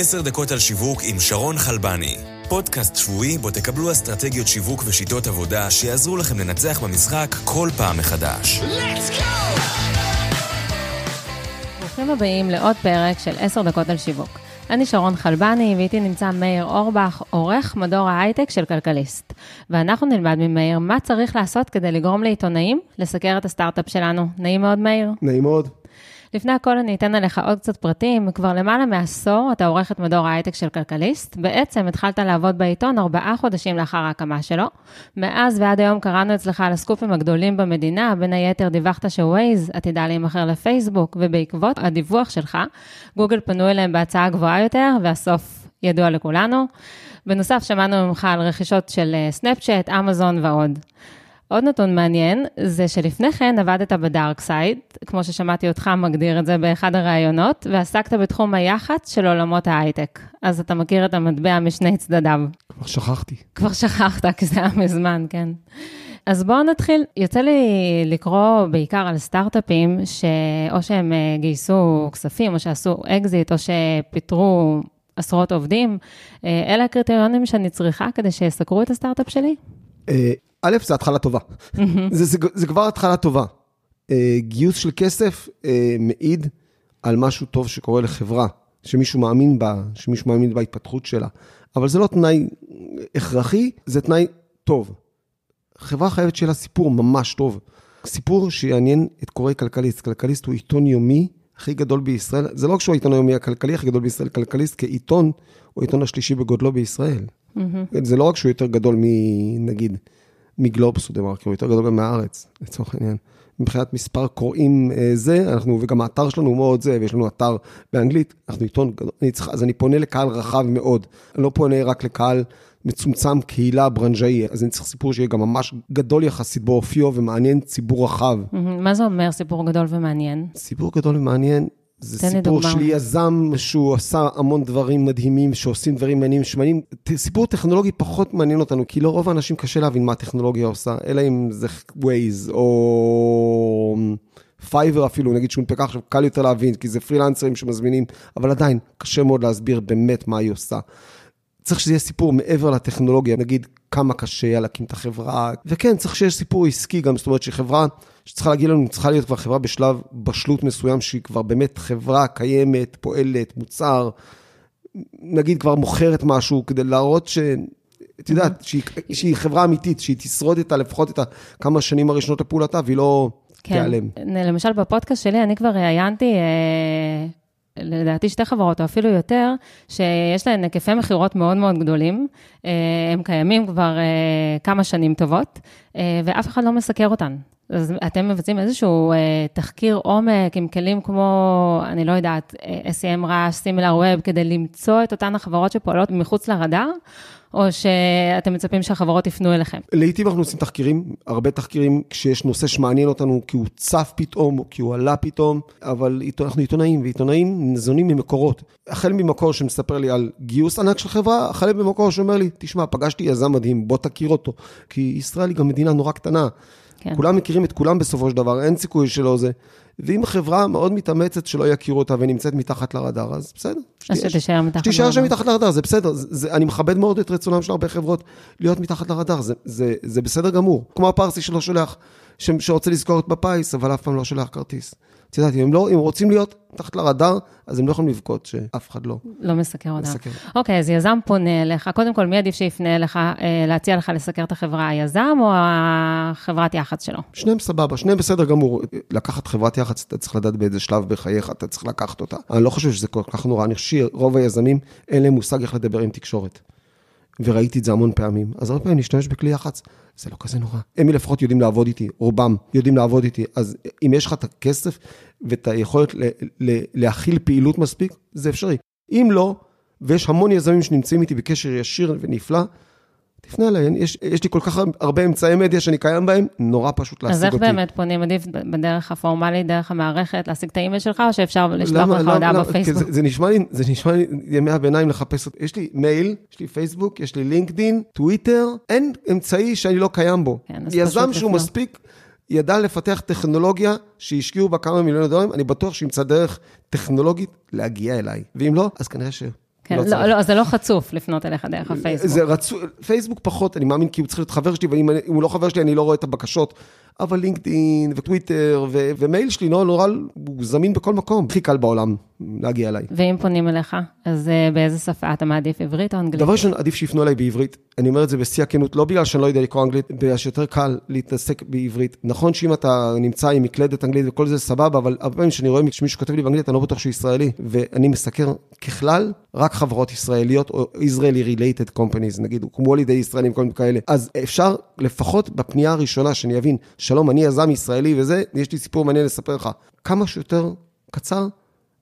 עשר דקות על שיווק עם שרון חלבני. פודקאסט שבועי בו תקבלו אסטרטגיות שיווק ושיטות עבודה שיעזרו לכם לנצח במשחק כל פעם מחדש. ברוכים הבאים לעוד פרק של עשר דקות על שיווק. אני שרון חלבני, ואיתי נמצא מאיר אורבך, עורך מדור ההייטק של כלכליסט. ואנחנו נלמד ממאיר מה צריך לעשות כדי לגרום לעיתונאים לסקר את הסטארט-אפ שלנו. נעים מאוד, מאיר. נעים מאוד. לפני הכל אני אתן עליך עוד קצת פרטים. כבר למעלה מעשור אתה עורך את מדור ההייטק של כלכליסט. בעצם התחלת לעבוד בעיתון ארבעה חודשים לאחר ההקמה שלו. מאז ועד היום קראנו אצלך על הסקופים הגדולים במדינה, בין היתר דיווחת שווייז עתידה להימכר לפייסבוק, ובעקבות הדיווח שלך, גוגל פנו אליהם בהצעה גבוהה יותר, והסוף ידוע לכולנו. בנוסף, שמענו ממך על רכישות של סנאפצ'אט, אמזון ועוד. עוד נתון מעניין, זה שלפני כן עבדת ב dark side, כמו ששמעתי אותך מגדיר את זה באחד הראיונות, ועסקת בתחום היח"צ של עולמות ההייטק. אז אתה מכיר את המטבע משני צדדיו. כבר שכחתי. כבר שכחת, כי זה היה מזמן, כן. אז בואו נתחיל. יוצא לי לקרוא בעיקר על סטארט-אפים, שאו שהם גייסו כספים, או שעשו אקזיט, או שפיטרו עשרות עובדים. אלה הקריטריונים שאני צריכה כדי שיסקרו את הסטארט-אפ שלי? א', זה התחלה טובה. זה, זה, זה כבר התחלה טובה. Uh, גיוס של כסף uh, מעיד על משהו טוב שקורה לחברה, שמישהו מאמין בה, שמישהו מאמין בהתפתחות שלה. אבל זה לא תנאי הכרחי, זה תנאי טוב. חברה חייבת שיהיה לה סיפור ממש טוב. סיפור שיעניין את קוראי כלכליסט. כלכליסט הוא עיתון יומי הכי גדול בישראל. זה לא רק שהוא העיתון היומי הכלכלי הכי גדול בישראל, כלכליסט כעיתון הוא העיתון השלישי בגודלו בישראל. Mm-hmm. זה לא רק שהוא יותר גדול מנגיד, מגלובס הוא דה מרקר, הוא יותר גדול גם מהארץ, לצורך העניין. מבחינת מספר קוראים זה, אנחנו, וגם האתר שלנו הוא מאוד זה, ויש לנו אתר באנגלית, אנחנו עיתון גדול, אני צריך, אז אני פונה לקהל רחב מאוד. אני לא פונה רק לקהל מצומצם, קהילה, ברנז'אי, אז אני צריך סיפור שיהיה גם ממש גדול יחסית באופיו ומעניין ציבור רחב. מה זה אומר סיפור גדול ומעניין? סיפור גדול ומעניין, זה סיפור של יזם שהוא עשה המון דברים מדהימים, שעושים דברים מעניינים, שמעניינים. סיפור טכנולוגי פחות מעניין אותנו, כי לא רוב האנשים קשה להבין מה הטכנולוגיה עושה, אלא אם זה Waze או Fiverr אפילו, נגיד שהוא מנפקה עכשיו, קל יותר להבין, כי זה פרילנסרים שמזמינים, אבל עדיין קשה מאוד להסביר באמת מה היא עושה. צריך שזה יהיה סיפור מעבר לטכנולוגיה, נגיד כמה קשה היה להקים את החברה, וכן, צריך שיש סיפור עסקי גם, זאת אומרת שחברה שצריכה להגיד לנו, צריכה להיות כבר חברה בשלב בשלות מסוים, שהיא כבר באמת חברה קיימת, פועלת, מוצר, נגיד כבר מוכרת משהו, כדי להראות ש... את יודעת, שהיא, שהיא חברה אמיתית, שהיא תשרוד את ה, לפחות את הכמה שנים הראשונות לפעולתה, והיא לא כן. תיעלם. למשל, בפודקאסט שלי, אני כבר ראיינתי... אה... לדעתי שתי חברות, או אפילו יותר, שיש להן היקפי מכירות מאוד מאוד גדולים. הם קיימים כבר כמה שנים טובות, ואף אחד לא מסקר אותן. אז אתם מבצעים איזשהו תחקיר עומק עם כלים כמו, אני לא יודעת, SEM רעש, סימילר ווב, כדי למצוא את אותן החברות שפועלות מחוץ לרדאר, או שאתם מצפים שהחברות יפנו אליכם? לעתים אנחנו עושים תחקירים, הרבה תחקירים כשיש נושא שמעניין אותנו, כי הוא צף פתאום, או כי הוא עלה פתאום, אבל אנחנו עיתונאים, ועיתונאים ניזונים ממקורות. החל ממקור שמספר לי על גיוס ענק של חברה, החל ממקור שאומר לי, תשמע, פגשתי יזם מדהים, בוא תכיר אותו, כי ישראל היא גם מדינה נורא קטנה. כן. כולם מכירים את כולם בסופו של דבר, אין סיכוי שלא זה. ואם חברה מאוד מתאמצת שלא יכירו אותה ונמצאת מתחת לרדאר, אז בסדר. אז שתישאר מתחת לרדאר. שתישאר שם מתחת לרדאר, זה בסדר. זה, זה, אני מכבד מאוד את רצונם של הרבה חברות להיות מתחת לרדאר, זה, זה, זה בסדר גמור. כמו הפרסי שלא שולח, ש, שרוצה לזכור את בפיס, אבל אף פעם לא שולח כרטיס. את יודעת, אם, לא, אם רוצים להיות מתחת לרדאר, אז הם לא יכולים לבכות שאף אחד לא... לא מסקר אותם. אוקיי, אז יזם פונה אליך, קודם כל, מי עדיף שיפנה אליך, להציע לך לסקר את החברה, היזם או החברת יח"צ שלו? שניהם סבבה, שניהם בסדר גמור. לקחת חברת יח"צ, אתה צריך לדעת באיזה שלב בחייך אתה צריך לקחת אותה. אני לא חושב שזה כל כך נורא, אני חושב שרוב היזמים, אין להם מושג איך לדבר עם תקשורת. וראיתי את זה המון פעמים. אז הרבה פעמים להשתמש בכלי יח"צ, זה לא כזה נורא. הם לפחות יודעים לעבוד איתי, רובם יודעים לעבוד איתי. אז אם יש לך את הכסף ואת היכולת להכיל פעילות מספיק, זה אפשרי. אם לא, ויש המון יזמים שנמצאים איתי בקשר ישיר ונפלא, תפנה אליי, יש, יש לי כל כך הרבה אמצעי מדיה שאני קיים בהם, נורא פשוט להשיג אותי. אז איך באמת פונים? עדיף בדרך הפורמלית, דרך המערכת, להשיג את האימייל שלך, או שאפשר לשלוח לך הודעה בפייסבוק? זה, זה, נשמע לי, זה נשמע לי ימי הביניים לחפש אותי. יש לי מייל, יש לי פייסבוק, יש לי לינקדין, טוויטר, אין אמצעי שאני לא קיים בו. כן, יזם שהוא מספיק ידע לפתח טכנולוגיה שהשקיעו בה כמה מיליוני דולרים, אני בטוח שימצא דרך טכנולוגית להגיע אליי. ואם לא, אז כנראה ש... כן, לא לא. לא, זה לא חצוף לפנות אליך דרך הפייסבוק. זה רצו, פייסבוק פחות, אני מאמין כי הוא צריך להיות חבר שלי, ואם הוא לא חבר שלי, אני לא רואה את הבקשות. אבל לינקדאין וטוויטר ו- ומייל שלי, נורא נורא, הוא זמין בכל מקום. הכי קל בעולם להגיע אליי. ואם פונים אליך, אז אה, באיזה שפה אתה מעדיף, עברית או אנגלית? דבר ראשון, עדיף שיפנו אליי בעברית. אני אומר את זה בשיא הכנות, לא בגלל שאני לא יודע לקרוא אנגלית, בגלל שיותר קל להתעסק בעברית. נכון שאם אתה נמצא עם מקלדת אנגלית וכל זה סבבה, אבל הרבה פעמים כשאני רואה שמישהו כותב לי באנגלית, אני לא בטוח שהוא ישראלי. ואני מסקר ככלל רק חברות ישראליות או Israeli related companies, נגיד, הוקמו על ידי ישראלים, כל מיני כאלה. אז אפשר לפחות בפנייה הראשונה שאני אבין, שלום, אני יזם ישראלי וזה, יש לי סיפור מעניין לספר לך. כמה שיותר קצר,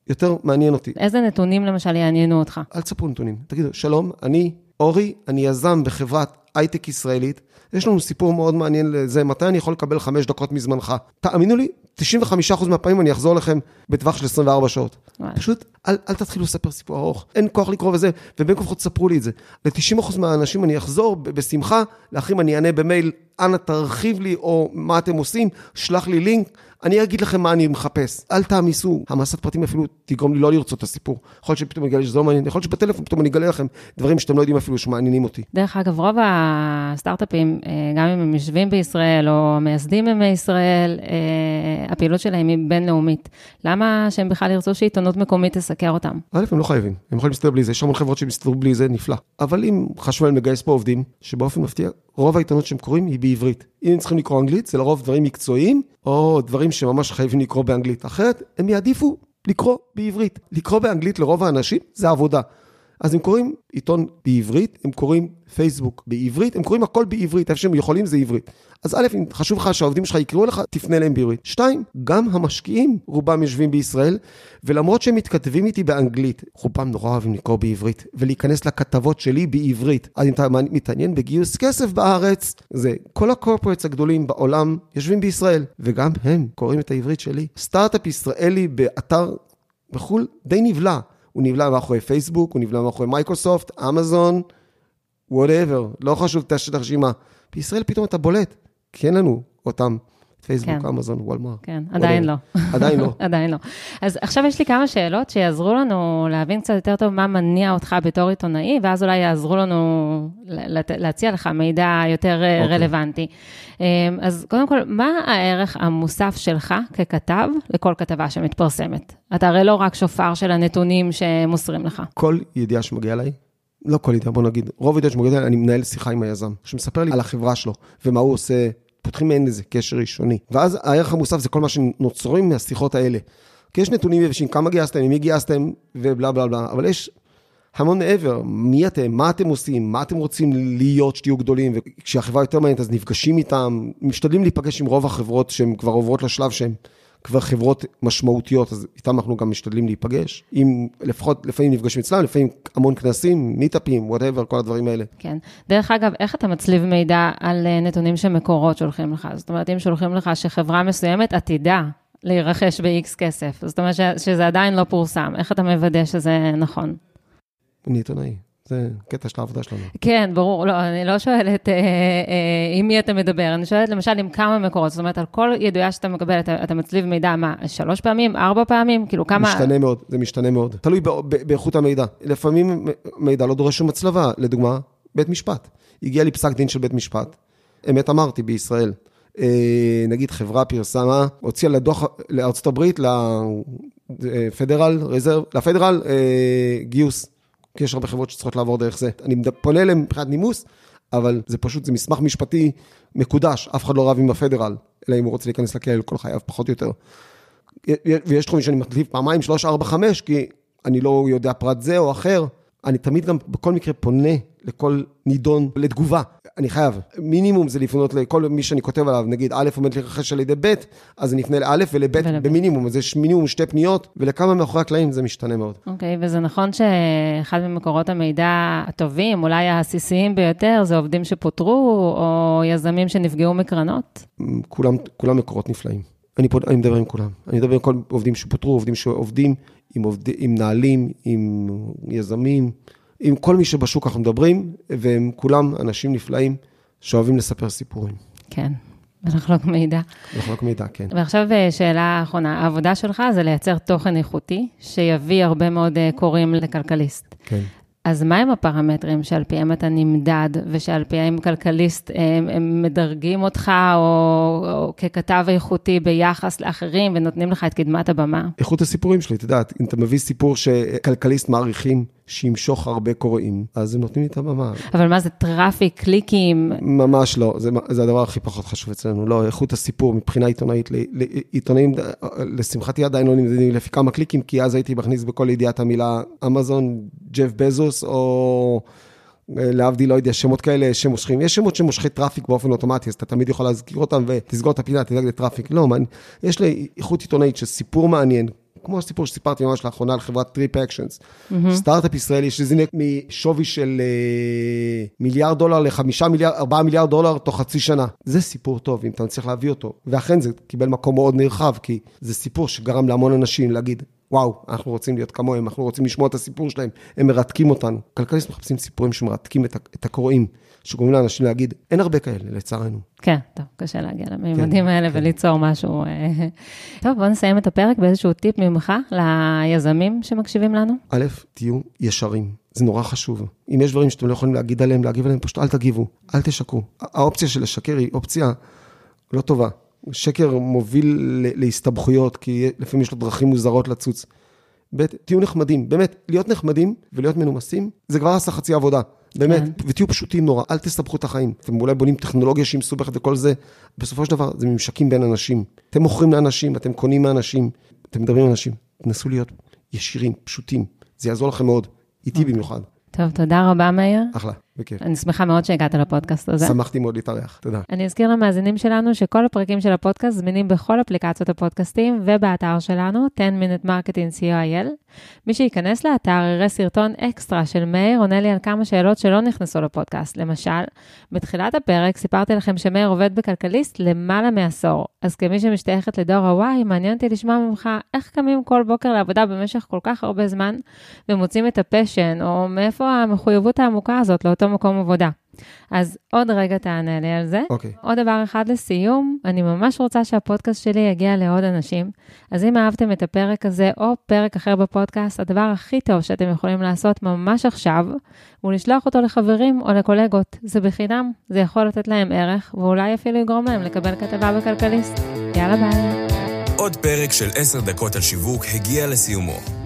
יותר מעניין אותי. איזה נתונים למשל יעניינו אותך? אל תספרו נתונים. תגידו, שלום, אני אורי, אני יזם בחברת הייטק ישראלית. יש לנו סיפור מאוד מעניין לזה, מתי אני יכול לקבל חמש דקות מזמנך? תאמינו לי, 95% מהפעמים אני אחזור לכם בטווח של 24 שעות. וואלה. פשוט אל, אל תתחילו לספר סיפור ארוך, אין כוח לקרוא וזה, ובין כה וכה תספרו לי את זה. ל-90% מהאנשים אני אחזור בשמחה, לאחרים אני אענה במייל, אנא תרחיב לי, או מה אתם עושים, שלח לי לינק, אני אגיד לכם מה אני מחפש. אל תעמיסו, המסת פרטים אפילו תגרום לי לא לרצות את הסיפור. יכול להיות שפתאום אני אגלה שזה לא מעניין, יכול להיות שבטלפון פתאום אני אגלה לכם דברים שאתם לא יודעים אפילו שמעניינים אותי. דרך אגב, רוב הסטארט-אפים, אה, גם אם הם יושבים בישראל או המייסדים הם מישראל, אה, הפעילות שלהם היא בינלאומית. למה שהם בכלל ירצו שעיתונות מקומית תסקר אותם? א', הם לא חייבים, הם יכולים להסתדר בלי זה, יש המון חברות שמסתדרו בלי זה, נפלא. אבל אם חשבו עליהם לגייס פה עובדים, שבאופן מפתיע, רוב העיתונות שהם קוראים היא בעברית. אם הם צריכים לקרוא אנגלית, זה לרוב דברים מקצועיים, או דברים שממש חייבים לקרוא באנגלית. אחרת, הם יעדיפו לקרוא בעברית. לקרוא באנגלית לרוב האנשים זה עבודה. אז הם קוראים עיתון בעברית, הם קוראים פייסבוק בעברית, הם קוראים הכל בעברית, איפה שהם יכולים זה עברית. אז א', אם חשוב לך שהעובדים שלך יקראו לך, תפנה אליהם בעברית. שתיים, גם המשקיעים, רובם יושבים בישראל, ולמרות שהם מתכתבים איתי באנגלית, רובם נורא אוהבים לקרוא בעברית, ולהיכנס לכתבות שלי בעברית. אז אם אתה מתעניין בגיוס כסף בארץ, זה כל ה corporates הגדולים בעולם יושבים בישראל, וגם הם קוראים את העברית שלי. סטארט-אפ ישראלי באתר בחו"ל די נבלע. הוא נבלע מאחורי פייסבוק, הוא נבלע מאחורי מייקרוסופט, אמזון, whatever, לא חשוב את הרשימה. בישראל פתאום אתה בולט, כי אין לנו אותם, פייסבוק, כן. אמזון, וולמארט. כן, עדיין לא. עדיין לא. עדיין לא. אז עכשיו יש לי כמה שאלות שיעזרו לנו להבין קצת יותר טוב מה מניע אותך בתור עיתונאי, ואז אולי יעזרו לנו להציע לך מידע יותר okay. אוקיי. רלוונטי. אמ, אז קודם כל, מה הערך המוסף שלך ככתב לכל כתבה שמתפרסמת? אתה הרי לא רק שופר של הנתונים שמוסרים לך. כל ידיעה שמגיעה אליי, לא כל ידיעה, בוא נגיד, רוב ידיעה שמגיעה אליי, אני מנהל שיחה עם היזם, שמספר לי על החברה שלו, ומה הוא עושה, פותחים מעין איזה קשר ראשוני. ואז הערך המוסף זה כל מה שנוצרים מהשיחות האלה. כי יש נתונים יבשים, כמה גייסתם, ממי גייסתם, ובלה בלה בלה, אבל יש המון מעבר, מי אתם, מה אתם עושים, מה אתם רוצים להיות שתהיו גדולים, וכשהחברה יותר מעניינת אז נפגשים איתם, משתדלים להיפגש עם רוב החברות שהן כבר עוברות לשלב שהן כבר חברות משמעותיות, אז איתם אנחנו גם משתדלים להיפגש. אם לפחות, לפעמים נפגשים אצלם, לפעמים המון כנסים, מיטאפים, וואטאבר, כל הדברים האלה. כן. דרך אגב, איך אתה מצליב מידע על אה, נתונים שמקורות שולחים לך? זאת אומרת, אם שולחים לך שחברה מסוימת עתידה להירכש ב-X כסף, זאת אומרת ש- שזה עדיין לא פורסם, איך אתה מוודא שזה נכון? אני עיתונאי, זה קטע של העבודה שלנו. כן, ברור, לא, אני לא שואלת אה, אה, עם מי אתה מדבר, אני שואלת למשל עם כמה מקורות, זאת אומרת, על כל ידיעה שאתה מקבל, אתה, אתה מצליב מידע, מה, שלוש פעמים, ארבע פעמים, כאילו כמה... משתנה מאוד, זה משתנה מאוד. תלוי באיכות המידע. לפעמים מידע לא דורש שום הצלבה. לדוגמה, בית משפט. הגיע לי פסק דין של בית משפט. אמת אמרתי בישראל. אה, נגיד חברה פרסמה, הוציאה לדוח לארצות הברית, לפדרל רזרב, לפדרל אה, גיוס. כי יש הרבה חברות שצריכות לעבור דרך זה. אני פונה אליהם מבחינת נימוס, אבל זה פשוט, זה מסמך משפטי מקודש. אף אחד לא רב עם הפדרל, אלא אם הוא רוצה להיכנס לכלא כל חייו, פחות או יותר. ויש תחומים שאני מחליף פעמיים, שלוש, ארבע, חמש, כי אני לא יודע פרט זה או אחר. אני תמיד גם בכל מקרה פונה לכל נידון לתגובה. אני חייב. מינימום זה לפנות לכל מי שאני כותב עליו, נגיד א' עומד להירכש על ידי ב', אז אני אפנה לא' ולב'. במינימום, אז יש מינימום שתי פניות, ולכמה מאחורי הקלעים זה משתנה מאוד. אוקיי, וזה נכון שאחד ממקורות המידע הטובים, אולי העסיסיים ביותר, זה עובדים שפוטרו, או יזמים שנפגעו מקרנות? כולם, כולם מקורות נפלאים. אני, פה, אני מדבר עם כולם. אני מדבר עם כל עובדים שפוטרו, עובדים שעובדים, עם, עובד, עם מנהלים, עם יזמים, עם כל מי שבשוק אנחנו מדברים, והם כולם אנשים נפלאים שאוהבים לספר סיפורים. כן, ולחלוק מידע. לחלוק מידע, כן. ועכשיו אה, שאלה אחרונה, העבודה שלך זה לייצר תוכן איכותי, שיביא הרבה מאוד אה, קוראים לכלכליסט. כן. אז מהם הפרמטרים שעל פיהם אתה נמדד, ושעל פיהם כלכליסט הם, הם מדרגים אותך, או, או ככתב איכותי ביחס לאחרים, ונותנים לך את קדמת הבמה? איכות הסיפורים שלי, את יודעת, אם אתה מביא סיפור שכלכליסט מעריכים, שימשוך הרבה קוראים, אז הם נותנים לי את הבמה. אבל מה זה traffic, קליקים? ממש לא, זה, זה הדבר הכי פחות חשוב אצלנו. לא, איכות הסיפור מבחינה עיתונאית, עיתונאים, לשמחתי עדיין לא נמדדים לפי כמה קליקים, כי אז הייתי מכניס בכל ידיעת המילה אמזון, ג'ף בזוס, או אה, להבדיל, לא יודע, שמות כאלה שמושכים. יש שמות שמושכי traffic באופן אוטומטי, אז אתה תמיד יכול להזכיר אותם ותסגור את הפינה, תדאג ל traffic. לא, מה, יש לי איכות עיתונאית של סיפור מעניין, כמו הסיפור שסיפרתי ממש לאחרונה על חברת TripActions. Mm-hmm. סטארט-אפ ישראלי שזה משווי של uh, מיליארד דולר לחמישה מיליארד, ארבעה מיליארד דולר תוך חצי שנה. זה סיפור טוב, אם אתה מצליח להביא אותו. ואכן זה קיבל מקום מאוד נרחב, כי זה סיפור שגרם להמון אנשים להגיד, וואו, אנחנו רוצים להיות כמוהם, אנחנו רוצים לשמוע את הסיפור שלהם, הם מרתקים אותנו. כלכליסט מחפשים סיפורים שמרתקים את, את הקוראים, שגורמים לאנשים להגיד, אין הרבה כאלה, לצערנו. כן, טוב, קשה להגיע למימדים כן, האלה כן. וליצור משהו. אה, טוב, בואו נסיים את הפרק באיזשהו טיפ ממך ליזמים שמקשיבים לנו. א', תהיו ישרים, זה נורא חשוב. אם יש דברים שאתם לא יכולים להגיד עליהם, להגיב עליהם, פשוט אל תגיבו, אל תשקרו. האופציה של לשקר היא אופציה לא טובה. שקר מוביל להסתבכויות, כי לפעמים יש לו דרכים מוזרות לצוץ. ב', תהיו נחמדים, באמת, להיות נחמדים ולהיות מנומסים, זה כבר עשה חצי עבודה, באמת, כן. ותהיו פשוטים נורא, אל תסתבכו את החיים. אתם אולי בונים טכנולוגיה שהיא מסובכת וכל זה, בסופו של דבר זה ממשקים בין אנשים. אתם מוכרים לאנשים, אתם קונים מאנשים, אתם מדברים עם אנשים, תנסו להיות ישירים, פשוטים, זה יעזור לכם מאוד, איתי אוקיי. במיוחד. טוב, תודה רבה, מאיר. אחלה, בכיף. אני שמחה מאוד שהגעת לפודקאסט הזה. שמחתי מאוד להתארח, תודה. אני אזכיר למאזינים שלנו שכל הפרקים של הפודקאסט זמינים בכל אפליקציות הפודקאסטים ובאתר שלנו, 10 Minute Marketing co.il. מי שייכנס לאתר יראה סרטון אקסטרה של מאיר עונה לי על כמה שאלות שלא נכנסו לפודקאסט. למשל, בתחילת הפרק סיפרתי לכם שמאיר עובד בכלכליסט למעלה מעשור. אז כמי שמשתייכת לדור ה-Y, מעניין אותי לשמוע ממך איך קמים כל בוקר לעבודה במשך כל כך הרבה זמן ומוצאים את ה passion, או מאיפה המחויבות העמוקה הזאת לאותו מקום עבודה. אז עוד רגע תענה לי על זה. אוקיי. Okay. עוד דבר אחד לסיום, אני ממש רוצה שהפודקאסט שלי יגיע לעוד אנשים. אז אם אהבתם את הפרק הזה או פרק אחר בפודקאסט, הדבר הכי טוב שאתם יכולים לעשות ממש עכשיו, הוא לשלוח אותו לחברים או לקולגות. זה בחינם, זה יכול לתת להם ערך, ואולי אפילו יגרום להם לקבל כתבה בכלכליסט. יאללה ביי. עוד פרק של 10 דקות על שיווק הגיע לסיומו.